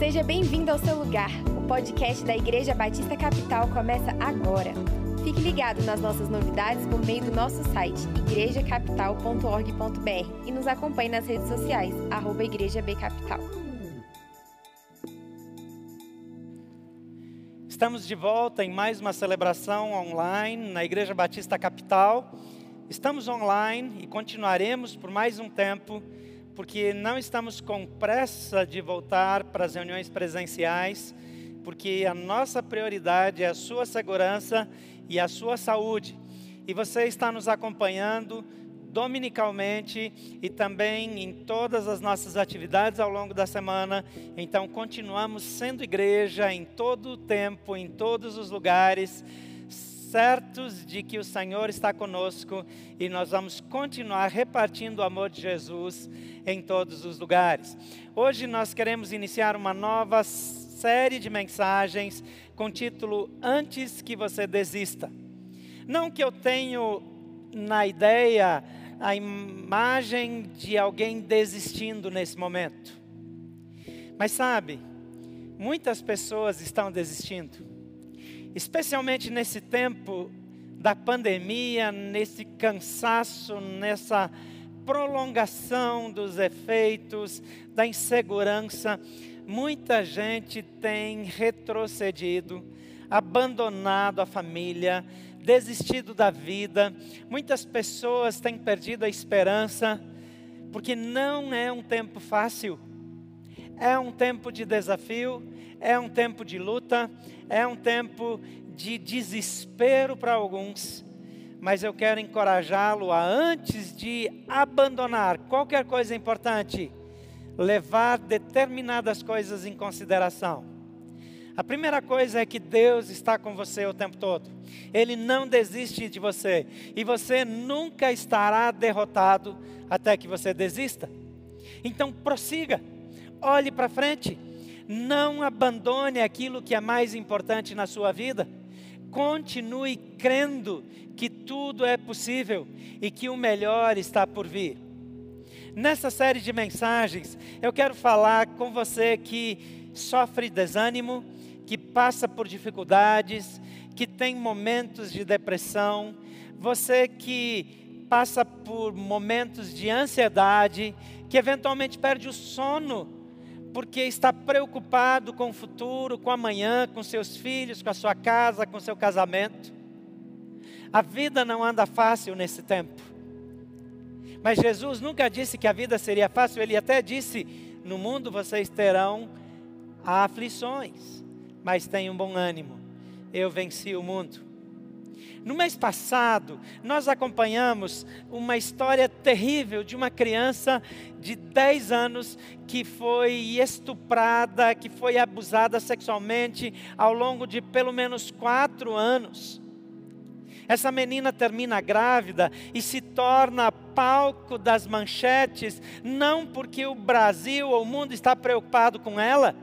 Seja bem-vindo ao seu lugar. O podcast da Igreja Batista Capital começa agora. Fique ligado nas nossas novidades por meio do nosso site igrejacapital.org.br e nos acompanhe nas redes sociais, arroba Igreja B Capital. Estamos de volta em mais uma celebração online na Igreja Batista Capital. Estamos online e continuaremos por mais um tempo, porque não estamos com pressa de voltar para as reuniões presenciais, porque a nossa prioridade é a sua segurança e a sua saúde. E você está nos acompanhando dominicalmente e também em todas as nossas atividades ao longo da semana. Então, continuamos sendo igreja em todo o tempo, em todos os lugares certos de que o Senhor está conosco e nós vamos continuar repartindo o amor de Jesus em todos os lugares. Hoje nós queremos iniciar uma nova série de mensagens com título Antes que você desista. Não que eu tenho na ideia a imagem de alguém desistindo nesse momento. Mas sabe, muitas pessoas estão desistindo especialmente nesse tempo da pandemia, nesse cansaço, nessa prolongação dos efeitos, da insegurança, muita gente tem retrocedido, abandonado a família, desistido da vida, muitas pessoas têm perdido a esperança, porque não é um tempo fácil, é um tempo de desafio, é um tempo de luta, é um tempo de desespero para alguns, mas eu quero encorajá-lo a, antes de abandonar qualquer coisa importante, levar determinadas coisas em consideração. A primeira coisa é que Deus está com você o tempo todo. Ele não desiste de você. E você nunca estará derrotado até que você desista. Então prossiga, olhe para frente não abandone aquilo que é mais importante na sua vida. Continue crendo que tudo é possível e que o melhor está por vir. Nessa série de mensagens, eu quero falar com você que sofre desânimo, que passa por dificuldades, que tem momentos de depressão, você que passa por momentos de ansiedade, que eventualmente perde o sono porque está preocupado com o futuro, com amanhã, com seus filhos, com a sua casa, com seu casamento. A vida não anda fácil nesse tempo. Mas Jesus nunca disse que a vida seria fácil, ele até disse: No mundo vocês terão aflições, mas tenham bom ânimo, eu venci o mundo. No mês passado, nós acompanhamos uma história terrível de uma criança de 10 anos que foi estuprada, que foi abusada sexualmente ao longo de pelo menos quatro anos. Essa menina termina grávida e se torna palco das manchetes, não porque o Brasil ou o mundo está preocupado com ela,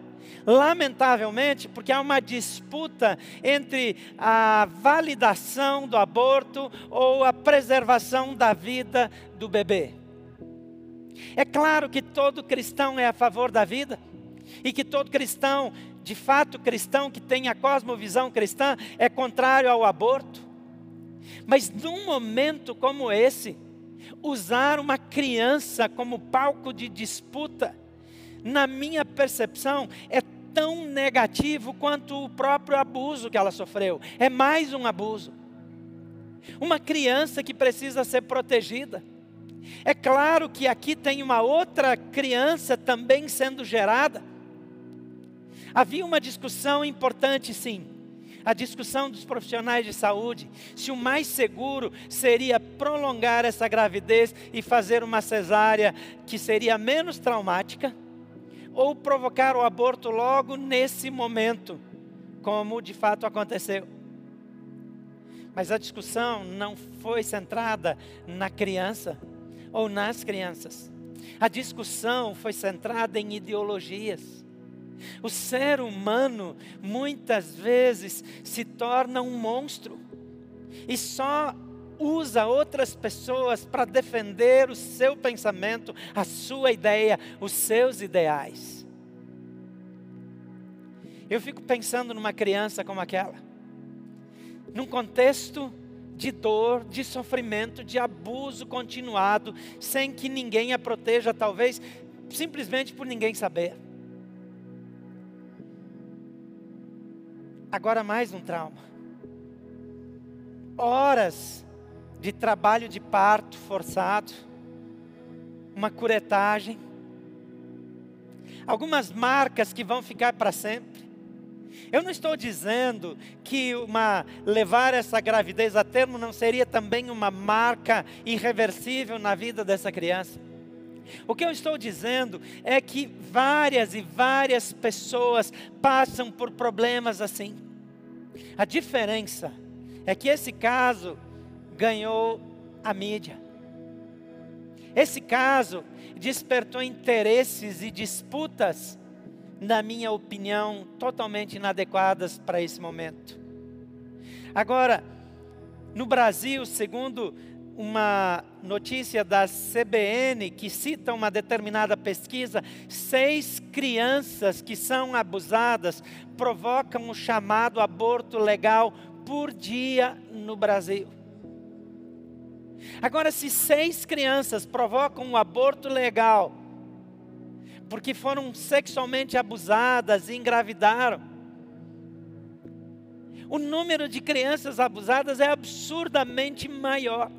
lamentavelmente, porque há uma disputa entre a validação do aborto ou a preservação da vida do bebê. É claro que todo cristão é a favor da vida, e que todo cristão, de fato cristão, que tem a cosmovisão cristã, é contrário ao aborto. Mas num momento como esse, usar uma criança como palco de disputa, na minha percepção, é tão negativo quanto o próprio abuso que ela sofreu. É mais um abuso. Uma criança que precisa ser protegida. É claro que aqui tem uma outra criança também sendo gerada. Havia uma discussão importante, sim. A discussão dos profissionais de saúde, se o mais seguro seria prolongar essa gravidez e fazer uma cesárea que seria menos traumática ou provocar o aborto logo nesse momento, como de fato aconteceu. Mas a discussão não foi centrada na criança ou nas crianças. A discussão foi centrada em ideologias. O ser humano muitas vezes se torna um monstro e só usa outras pessoas para defender o seu pensamento, a sua ideia, os seus ideais. Eu fico pensando numa criança como aquela, num contexto de dor, de sofrimento, de abuso continuado, sem que ninguém a proteja, talvez simplesmente por ninguém saber. Agora mais um trauma. Horas de trabalho de parto forçado, uma curetagem, algumas marcas que vão ficar para sempre. Eu não estou dizendo que uma, levar essa gravidez a termo não seria também uma marca irreversível na vida dessa criança. O que eu estou dizendo é que várias e várias pessoas passam por problemas assim. A diferença é que esse caso ganhou a mídia. Esse caso despertou interesses e disputas, na minha opinião, totalmente inadequadas para esse momento. Agora, no Brasil, segundo uma notícia da CBN que cita uma determinada pesquisa, seis crianças que são abusadas provocam o chamado aborto legal por dia no Brasil. Agora, se seis crianças provocam um aborto legal, porque foram sexualmente abusadas e engravidaram, o número de crianças abusadas é absurdamente maior.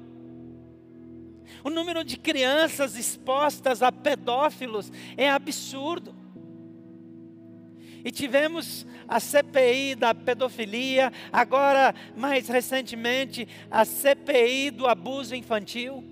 O número de crianças expostas a pedófilos é absurdo. E tivemos a CPI da pedofilia, agora, mais recentemente, a CPI do abuso infantil.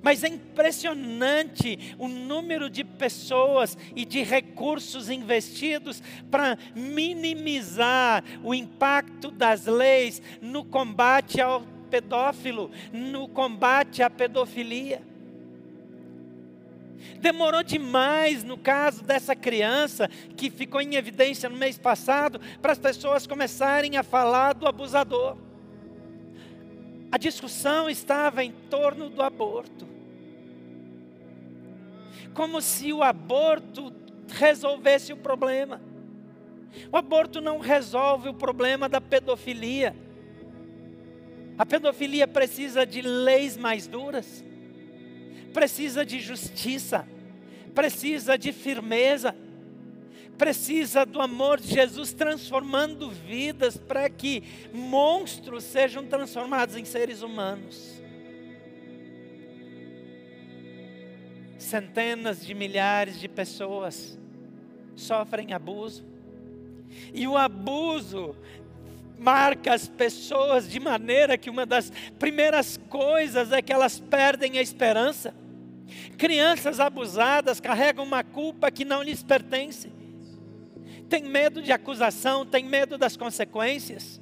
Mas é impressionante o número de pessoas e de recursos investidos para minimizar o impacto das leis no combate ao pedófilo, no combate à pedofilia. Demorou demais no caso dessa criança que ficou em evidência no mês passado para as pessoas começarem a falar do abusador. A discussão estava em torno do aborto. Como se o aborto resolvesse o problema. O aborto não resolve o problema da pedofilia. A pedofilia precisa de leis mais duras precisa de justiça, precisa de firmeza, precisa do amor de Jesus transformando vidas para que monstros sejam transformados em seres humanos. Centenas de milhares de pessoas sofrem abuso, e o abuso marca as pessoas de maneira que uma das primeiras coisas é que elas perdem a esperança. Crianças abusadas carregam uma culpa que não lhes pertence. Tem medo de acusação, tem medo das consequências.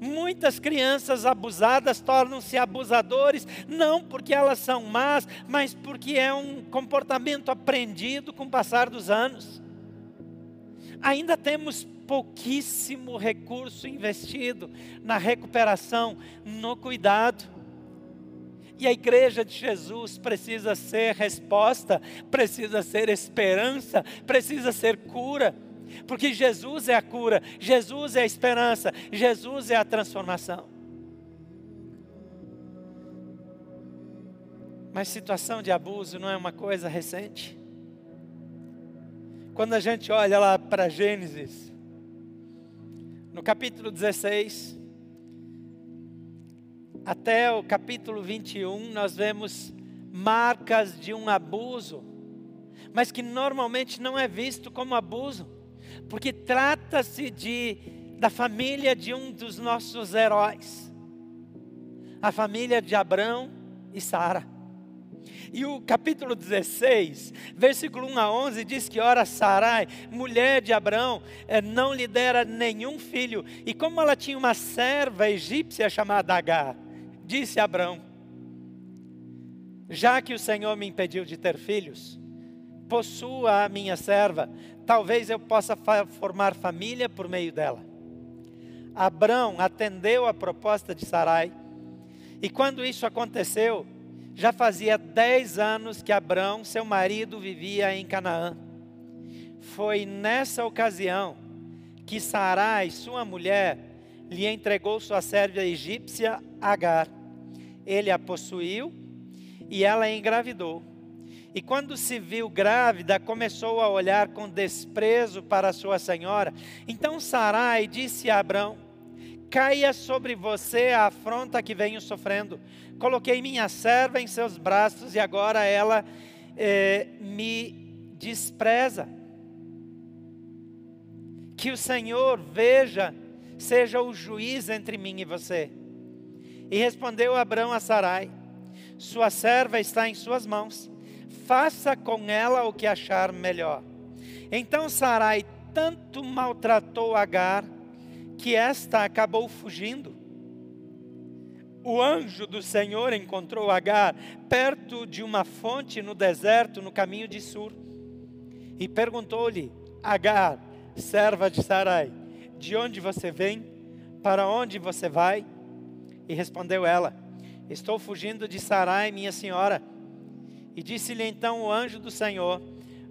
Muitas crianças abusadas tornam-se abusadores, não porque elas são más, mas porque é um comportamento aprendido com o passar dos anos. Ainda temos pouquíssimo recurso investido na recuperação, no cuidado. E a igreja de Jesus precisa ser resposta, precisa ser esperança, precisa ser cura. Porque Jesus é a cura, Jesus é a esperança, Jesus é a transformação. Mas situação de abuso não é uma coisa recente. Quando a gente olha lá para Gênesis, no capítulo 16, até o capítulo 21, nós vemos marcas de um abuso, mas que normalmente não é visto como abuso, porque trata-se de da família de um dos nossos heróis, a família de Abraão e Sara. E o capítulo 16, versículo 1 a 11, diz que, ora, Sarai, mulher de Abraão, eh, não lhe dera nenhum filho. E como ela tinha uma serva egípcia chamada Agar, disse Abraão: Já que o Senhor me impediu de ter filhos, possua a minha serva, talvez eu possa formar família por meio dela. Abraão atendeu a proposta de Sarai, e quando isso aconteceu, já fazia dez anos que Abraão, seu marido, vivia em Canaã. Foi nessa ocasião que Sarai, sua mulher, lhe entregou sua serva egípcia Agar. Ele a possuiu e ela engravidou. E quando se viu grávida, começou a olhar com desprezo para sua senhora. Então Sarai disse a Abrão: Caia sobre você a afronta que venho sofrendo. Coloquei minha serva em seus braços e agora ela eh, me despreza. Que o Senhor veja, seja o juiz entre mim e você. E respondeu Abrão a Sarai: Sua serva está em suas mãos faça com ela o que achar melhor. Então Sarai tanto maltratou Agar que esta acabou fugindo. O anjo do Senhor encontrou Agar perto de uma fonte no deserto, no caminho de Sur, e perguntou-lhe: Agar, serva de Sarai, de onde você vem? Para onde você vai? E respondeu ela: Estou fugindo de Sarai, minha senhora e disse-lhe então o anjo do Senhor: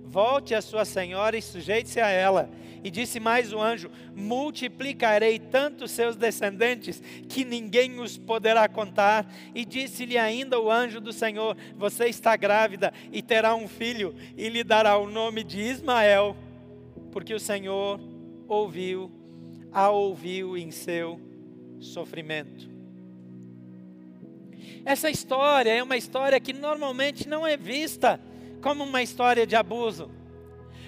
Volte a sua senhora e sujeite-se a ela. E disse mais o anjo: Multiplicarei tanto seus descendentes que ninguém os poderá contar. E disse-lhe ainda o anjo do Senhor: Você está grávida e terá um filho, e lhe dará o nome de Ismael, porque o Senhor ouviu, a ouviu em seu sofrimento. Essa história é uma história que normalmente não é vista como uma história de abuso.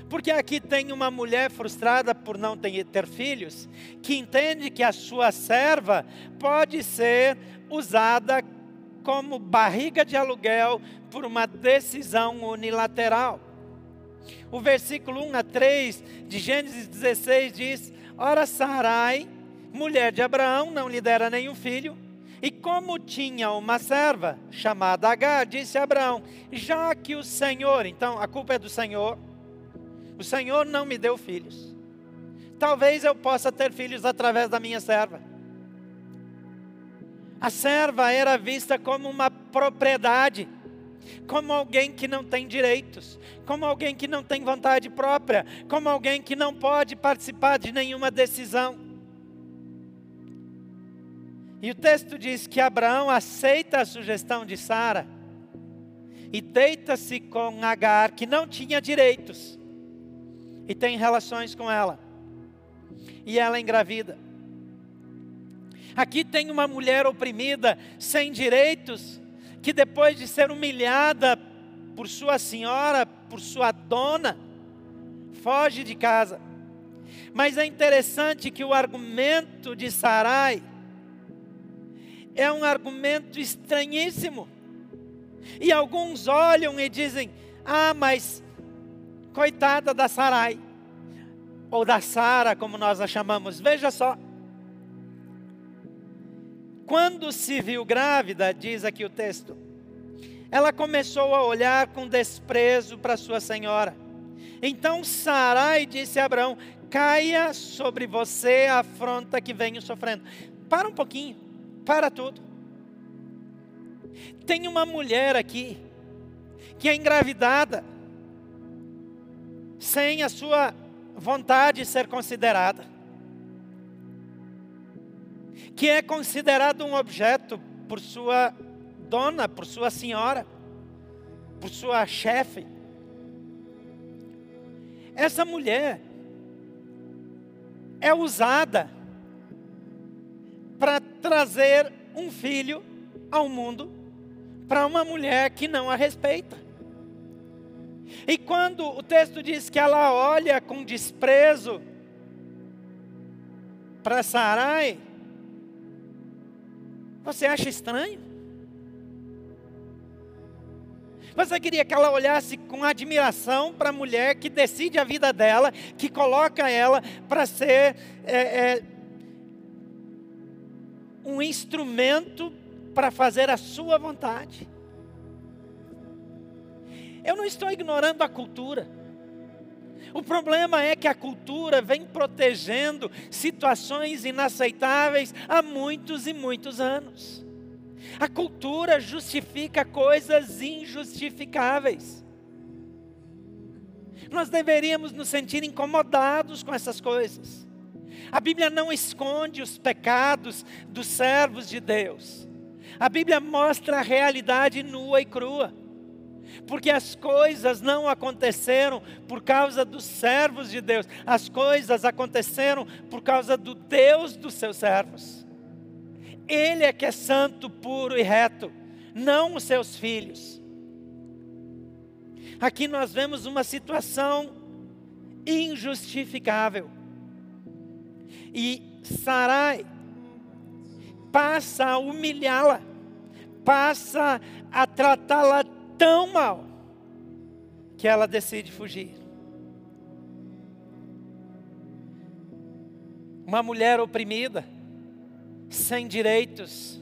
Porque aqui tem uma mulher frustrada por não ter, ter filhos, que entende que a sua serva pode ser usada como barriga de aluguel por uma decisão unilateral. O versículo 1 a 3 de Gênesis 16 diz: Ora, Sarai, mulher de Abraão, não lhe dera nenhum filho e como tinha uma serva chamada Agar, disse a Abraão: Já que o Senhor, então a culpa é do Senhor, o Senhor não me deu filhos. Talvez eu possa ter filhos através da minha serva. A serva era vista como uma propriedade, como alguém que não tem direitos, como alguém que não tem vontade própria, como alguém que não pode participar de nenhuma decisão. E o texto diz que Abraão aceita a sugestão de Sara e deita-se com Agar, que não tinha direitos, e tem relações com ela. E ela engravida. Aqui tem uma mulher oprimida, sem direitos, que depois de ser humilhada por sua senhora, por sua dona, foge de casa. Mas é interessante que o argumento de Sarai é um argumento estranhíssimo. E alguns olham e dizem: Ah, mas coitada da Sarai, ou da Sara, como nós a chamamos. Veja só. Quando se viu grávida, diz aqui o texto, ela começou a olhar com desprezo para sua senhora. Então Sarai disse a Abraão: Caia sobre você a afronta que venho sofrendo. Para um pouquinho para tudo. Tem uma mulher aqui que é engravidada sem a sua vontade ser considerada, que é considerado um objeto por sua dona, por sua senhora, por sua chefe. Essa mulher é usada para trazer um filho ao mundo para uma mulher que não a respeita. E quando o texto diz que ela olha com desprezo para Sarai, você acha estranho? Você queria que ela olhasse com admiração para a mulher que decide a vida dela, que coloca ela para ser é, é, um instrumento para fazer a sua vontade. Eu não estou ignorando a cultura. O problema é que a cultura vem protegendo situações inaceitáveis há muitos e muitos anos. A cultura justifica coisas injustificáveis. Nós deveríamos nos sentir incomodados com essas coisas. A Bíblia não esconde os pecados dos servos de Deus. A Bíblia mostra a realidade nua e crua. Porque as coisas não aconteceram por causa dos servos de Deus, as coisas aconteceram por causa do Deus dos seus servos. Ele é que é santo, puro e reto, não os seus filhos. Aqui nós vemos uma situação injustificável. E Sarai passa a humilhá-la, passa a tratá-la tão mal, que ela decide fugir. Uma mulher oprimida, sem direitos,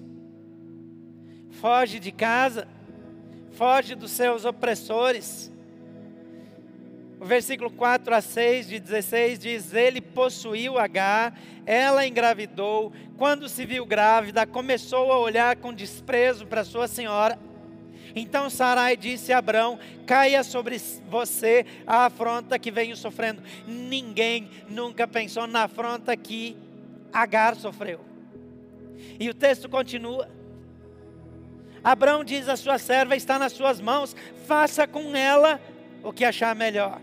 foge de casa, foge dos seus opressores. O versículo 4 a 6 de 16 diz: Ele possuiu H, ela engravidou. Quando se viu grávida, começou a olhar com desprezo para sua senhora. Então Sarai disse a Abrão: Caia sobre você a afronta que venho sofrendo. Ninguém nunca pensou na afronta que Agar sofreu. E o texto continua. Abraão diz à sua serva: está nas suas mãos, faça com ela o que achar melhor.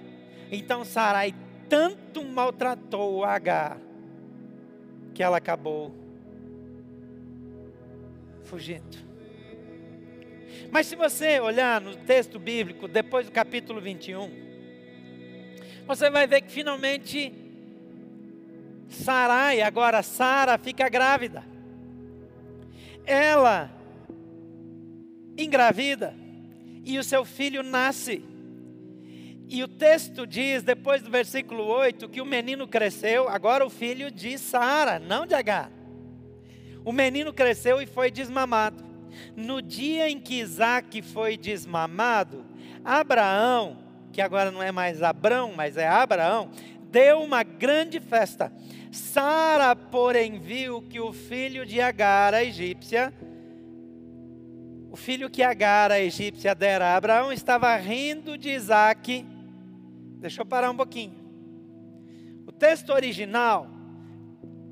Então Sarai tanto maltratou Agar, que ela acabou fugindo. Mas se você olhar no texto bíblico, depois do capítulo 21, você vai ver que finalmente Sarai, agora Sara, fica grávida. Ela engravida e o seu filho nasce. E o texto diz, depois do versículo 8, que o menino cresceu, agora o filho de Sara, não de Agar. O menino cresceu e foi desmamado. No dia em que Isaac foi desmamado, Abraão, que agora não é mais Abrão, mas é Abraão, deu uma grande festa. Sara, porém, viu que o filho de Agar, a egípcia, o filho que Agar, a egípcia, dera a Abraão, estava rindo de Isaac. Deixa eu parar um pouquinho. O texto original,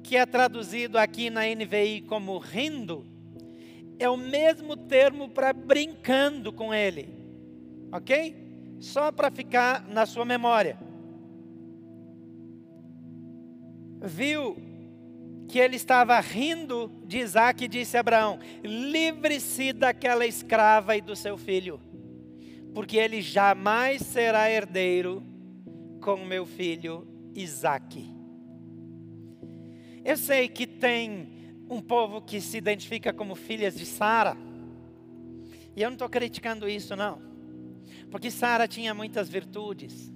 que é traduzido aqui na NVI como rindo, é o mesmo termo para brincando com ele. Ok? Só para ficar na sua memória. Viu que ele estava rindo de Isaac e disse a Abraão: Livre-se daquela escrava e do seu filho, porque ele jamais será herdeiro com meu filho Isaac. Eu sei que tem um povo que se identifica como filhas de Sara, e eu não estou criticando isso, não, porque Sara tinha muitas virtudes.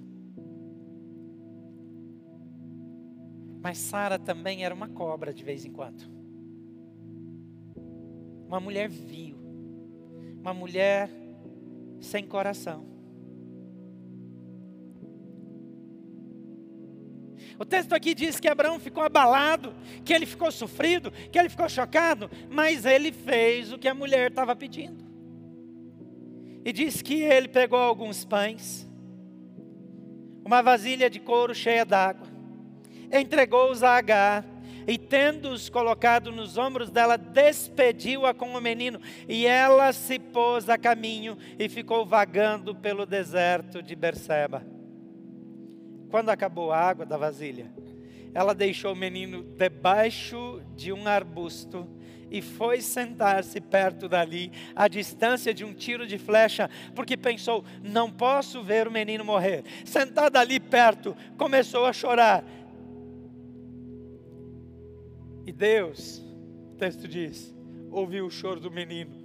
Mas Sara também era uma cobra de vez em quando. Uma mulher vil. Uma mulher sem coração. O texto aqui diz que Abraão ficou abalado, que ele ficou sofrido, que ele ficou chocado, mas ele fez o que a mulher estava pedindo. E diz que ele pegou alguns pães, uma vasilha de couro cheia d'água, entregou-os a Agar, e tendo-os colocado nos ombros dela, despediu-a com o menino, e ela se pôs a caminho e ficou vagando pelo deserto de Berseba. Quando acabou a água da vasilha, ela deixou o menino debaixo de um arbusto e foi sentar-se perto dali, à distância de um tiro de flecha, porque pensou: não posso ver o menino morrer. Sentada ali perto, começou a chorar e Deus, o texto diz, ouviu o choro do menino.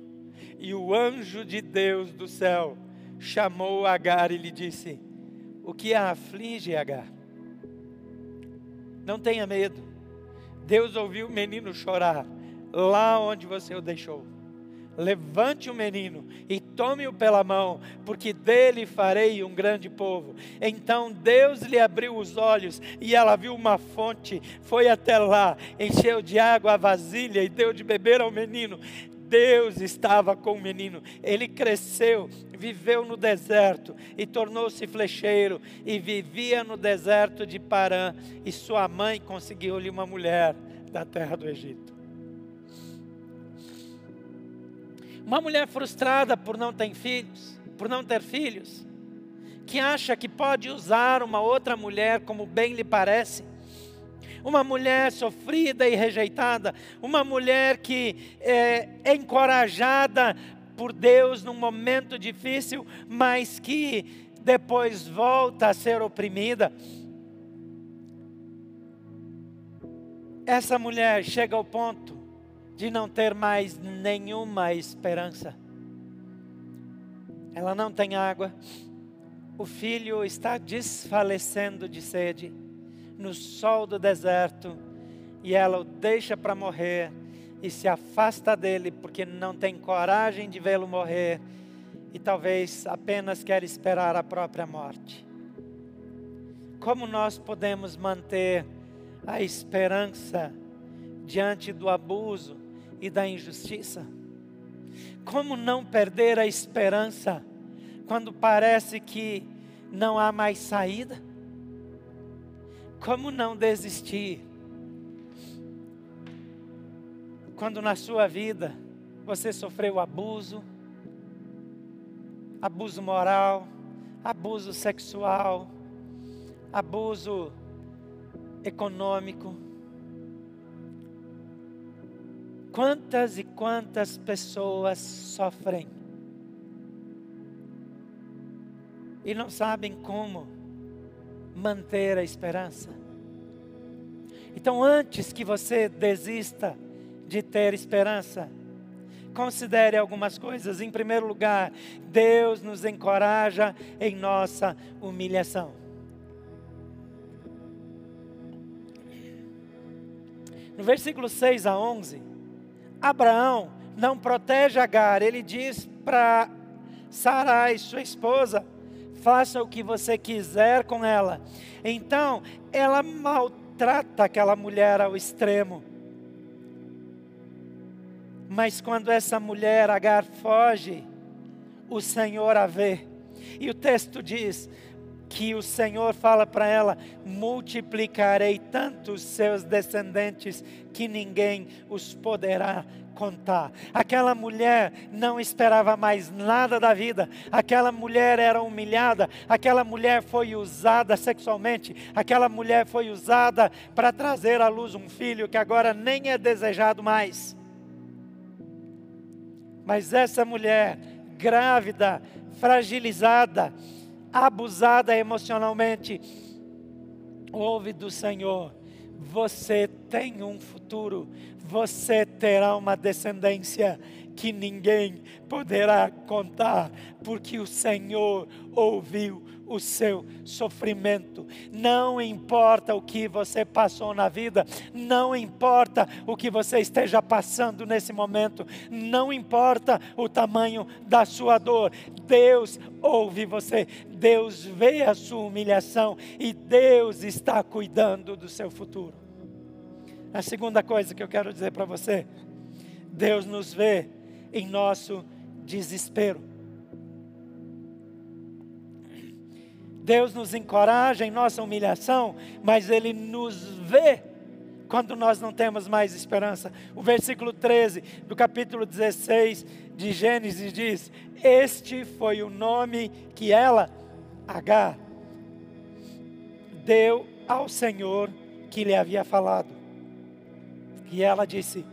E o anjo de Deus do céu chamou Agar e lhe disse: O que a aflige, Agar? Não tenha medo. Deus ouviu o menino chorar lá onde você o deixou levante o menino e tome-o pela mão, porque dele farei um grande povo. Então Deus lhe abriu os olhos e ela viu uma fonte, foi até lá, encheu de água a vasilha e deu de beber ao menino. Deus estava com o menino. Ele cresceu, viveu no deserto e tornou-se flecheiro e vivia no deserto de Parã. E sua mãe conseguiu-lhe uma mulher da terra do Egito. Uma mulher frustrada por não ter filhos, por não ter filhos, que acha que pode usar uma outra mulher como bem lhe parece uma mulher sofrida e rejeitada, uma mulher que é, é encorajada por Deus num momento difícil, mas que depois volta a ser oprimida. Essa mulher chega ao ponto de não ter mais nenhuma esperança. Ela não tem água, o filho está desfalecendo de sede no sol do deserto e ela o deixa para morrer e se afasta dele porque não tem coragem de vê-lo morrer e talvez apenas quer esperar a própria morte. Como nós podemos manter a esperança diante do abuso e da injustiça? Como não perder a esperança quando parece que não há mais saída? Como não desistir? Quando na sua vida você sofreu abuso, abuso moral, abuso sexual, abuso econômico. Quantas e quantas pessoas sofrem e não sabem como manter a esperança. Então, antes que você desista de ter esperança, considere algumas coisas. Em primeiro lugar, Deus nos encoraja em nossa humilhação. No versículo 6 a 11, Abraão não protege Agar, ele diz para Sarai, sua esposa, faça o que você quiser com ela. Então, ela maltrata aquela mulher ao extremo. Mas quando essa mulher, Agar, foge, o Senhor a vê. E o texto diz: que o Senhor fala para ela: multiplicarei tantos seus descendentes que ninguém os poderá contar. Aquela mulher não esperava mais nada da vida, aquela mulher era humilhada, aquela mulher foi usada sexualmente, aquela mulher foi usada para trazer à luz um filho que agora nem é desejado mais. Mas essa mulher, grávida, fragilizada, abusada emocionalmente, ouve do Senhor: você tem um futuro, você terá uma descendência que ninguém poderá contar, porque o Senhor ouviu o seu sofrimento. Não importa o que você passou na vida, não importa o que você esteja passando nesse momento, não importa o tamanho da sua dor, Deus ouve você, Deus vê a sua humilhação e Deus está cuidando do seu futuro. A segunda coisa que eu quero dizer para você, Deus nos vê em nosso desespero. Deus nos encoraja em nossa humilhação, mas Ele nos vê quando nós não temos mais esperança. O versículo 13 do capítulo 16 de Gênesis diz: Este foi o nome que ela, Agar, deu ao Senhor que lhe havia falado. E ela disse: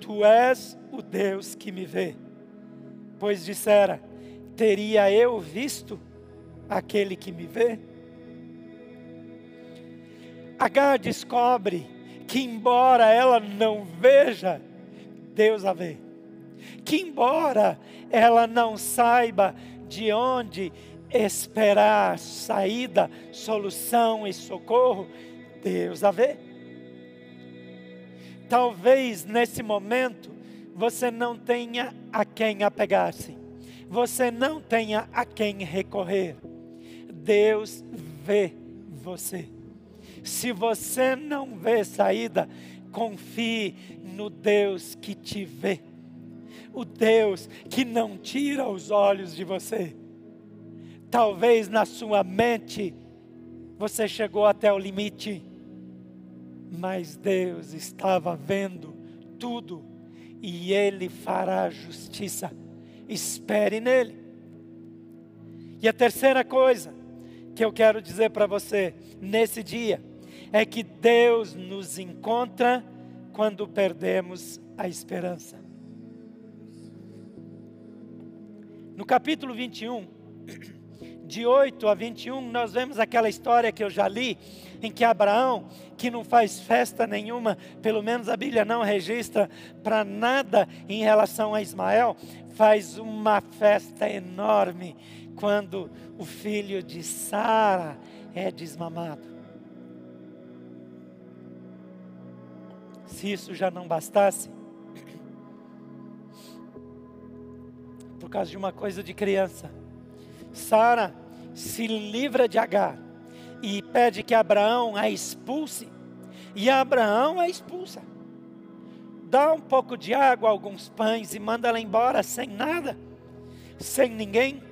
Tu és o Deus que me vê. Pois dissera: Teria eu visto aquele que me vê? Agar descobre que, embora ela não veja, Deus a vê. Que, embora ela não saiba de onde esperar saída, solução e socorro, Deus a vê. Talvez nesse momento você não tenha a quem apegar-se, você não tenha a quem recorrer. Deus vê você. Se você não vê saída, confie no Deus que te vê. o Deus que não tira os olhos de você. Talvez na sua mente você chegou até o limite, mas Deus estava vendo tudo e Ele fará justiça. Espere nele. E a terceira coisa que eu quero dizer para você nesse dia é que Deus nos encontra quando perdemos a esperança. No capítulo 21, de 8 a 21, nós vemos aquela história que eu já li, em que Abraão, que não faz festa nenhuma, pelo menos a Bíblia não registra para nada em relação a Ismael, faz uma festa enorme quando o filho de Sara é desmamado. Se isso já não bastasse, por causa de uma coisa de criança, Sara se livra de Agar e pede que Abraão a expulse, e Abraão a expulsa. Dá um pouco de água, alguns pães e manda ela embora sem nada, sem ninguém,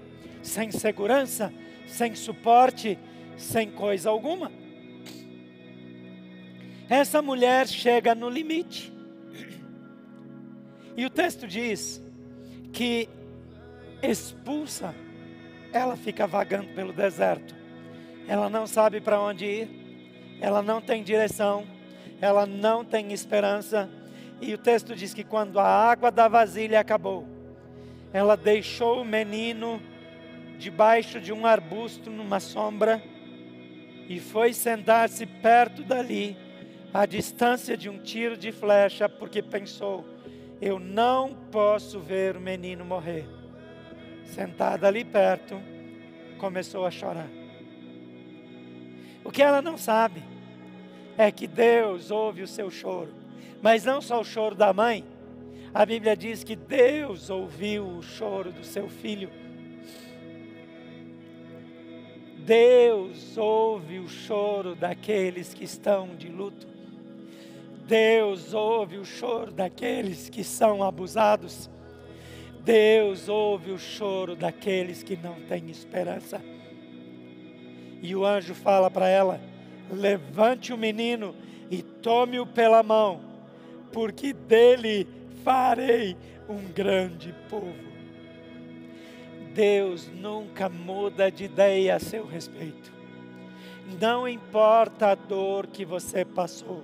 sem segurança, sem suporte, sem coisa alguma. Essa mulher chega no limite. E o texto diz que expulsa ela fica vagando pelo deserto. Ela não sabe para onde ir, ela não tem direção, ela não tem esperança. E o texto diz que quando a água da vasilha acabou, ela deixou o menino debaixo de um arbusto numa sombra e foi sentar-se perto dali, à distância de um tiro de flecha, porque pensou: eu não posso ver o menino morrer sentada ali perto, começou a chorar. O que ela não sabe é que Deus ouve o seu choro, mas não só o choro da mãe. A Bíblia diz que Deus ouviu o choro do seu filho. Deus ouve o choro daqueles que estão de luto. Deus ouve o choro daqueles que são abusados. Deus ouve o choro daqueles que não têm esperança. E o anjo fala para ela: levante o menino e tome-o pela mão, porque dele farei um grande povo. Deus nunca muda de ideia a seu respeito. Não importa a dor que você passou,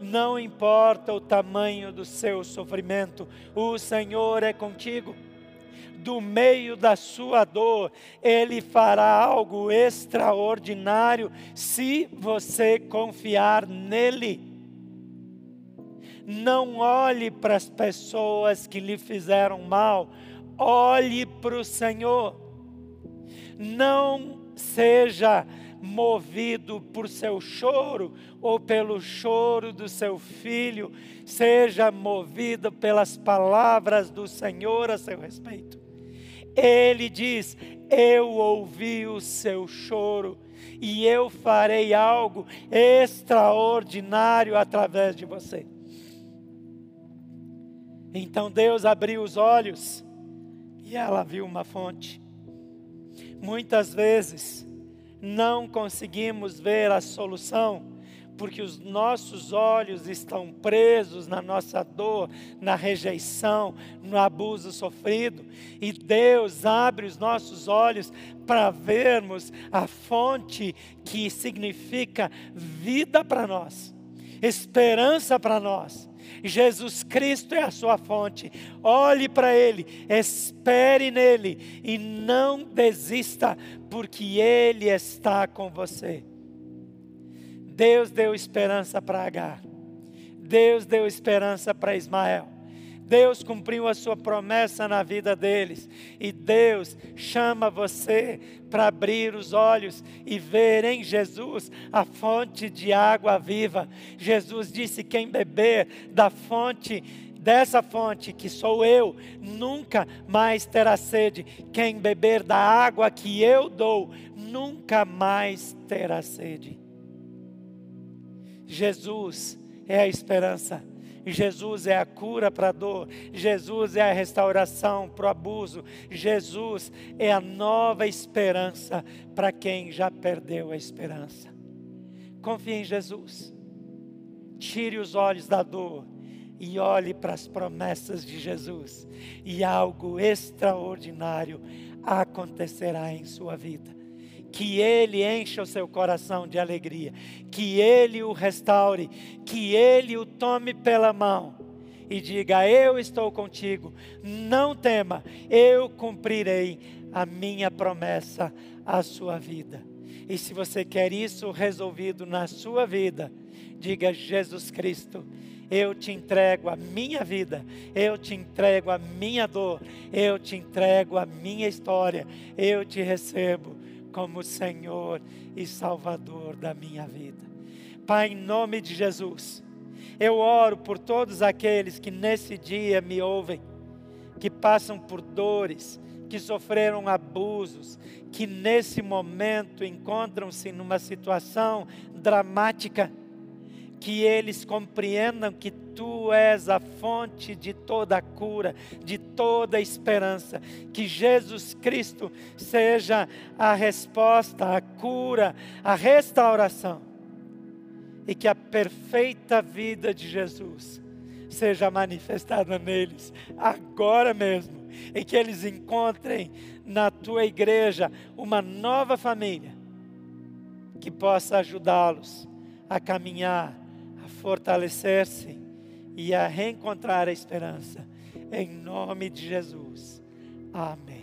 não importa o tamanho do seu sofrimento, o Senhor é contigo. Do meio da sua dor, Ele fará algo extraordinário se você confiar nele. Não olhe para as pessoas que lhe fizeram mal, olhe para o Senhor. Não seja movido por seu choro ou pelo choro do seu filho, seja movido pelas palavras do Senhor a seu respeito. Ele diz: Eu ouvi o seu choro e eu farei algo extraordinário através de você. Então Deus abriu os olhos e ela viu uma fonte. Muitas vezes, não conseguimos ver a solução, porque os nossos olhos estão presos na nossa dor, na rejeição, no abuso sofrido, e Deus abre os nossos olhos para vermos a fonte que significa vida para nós, esperança para nós. Jesus Cristo é a sua fonte. Olhe para Ele, espere nele e não desista, porque Ele está com você. Deus deu esperança para Agar, Deus deu esperança para Ismael. Deus cumpriu a sua promessa na vida deles. E Deus chama você para abrir os olhos e ver em Jesus a fonte de água viva. Jesus disse: quem beber da fonte dessa fonte que sou eu, nunca mais terá sede. Quem beber da água que eu dou, nunca mais terá sede. Jesus é a esperança Jesus é a cura para a dor, Jesus é a restauração para o abuso, Jesus é a nova esperança para quem já perdeu a esperança. Confie em Jesus, tire os olhos da dor e olhe para as promessas de Jesus, e algo extraordinário acontecerá em sua vida que Ele encha o seu coração de alegria, que Ele o restaure, que Ele o tome pela mão e diga: Eu estou contigo, não tema, eu cumprirei a minha promessa à sua vida. E se você quer isso resolvido na sua vida, diga: Jesus Cristo, eu te entrego a minha vida, eu te entrego a minha dor, eu te entrego a minha história, eu te recebo como Senhor e Salvador da minha vida. Pai, em nome de Jesus, eu oro por todos aqueles que nesse dia me ouvem, que passam por dores, que sofreram abusos, que nesse momento encontram-se numa situação dramática que eles compreendam que tu és a fonte de toda cura, de toda esperança, que Jesus Cristo seja a resposta, a cura, a restauração, e que a perfeita vida de Jesus seja manifestada neles agora mesmo, e que eles encontrem na tua igreja uma nova família que possa ajudá-los a caminhar fortalecer-se e a reencontrar a esperança. Em nome de Jesus. Amém.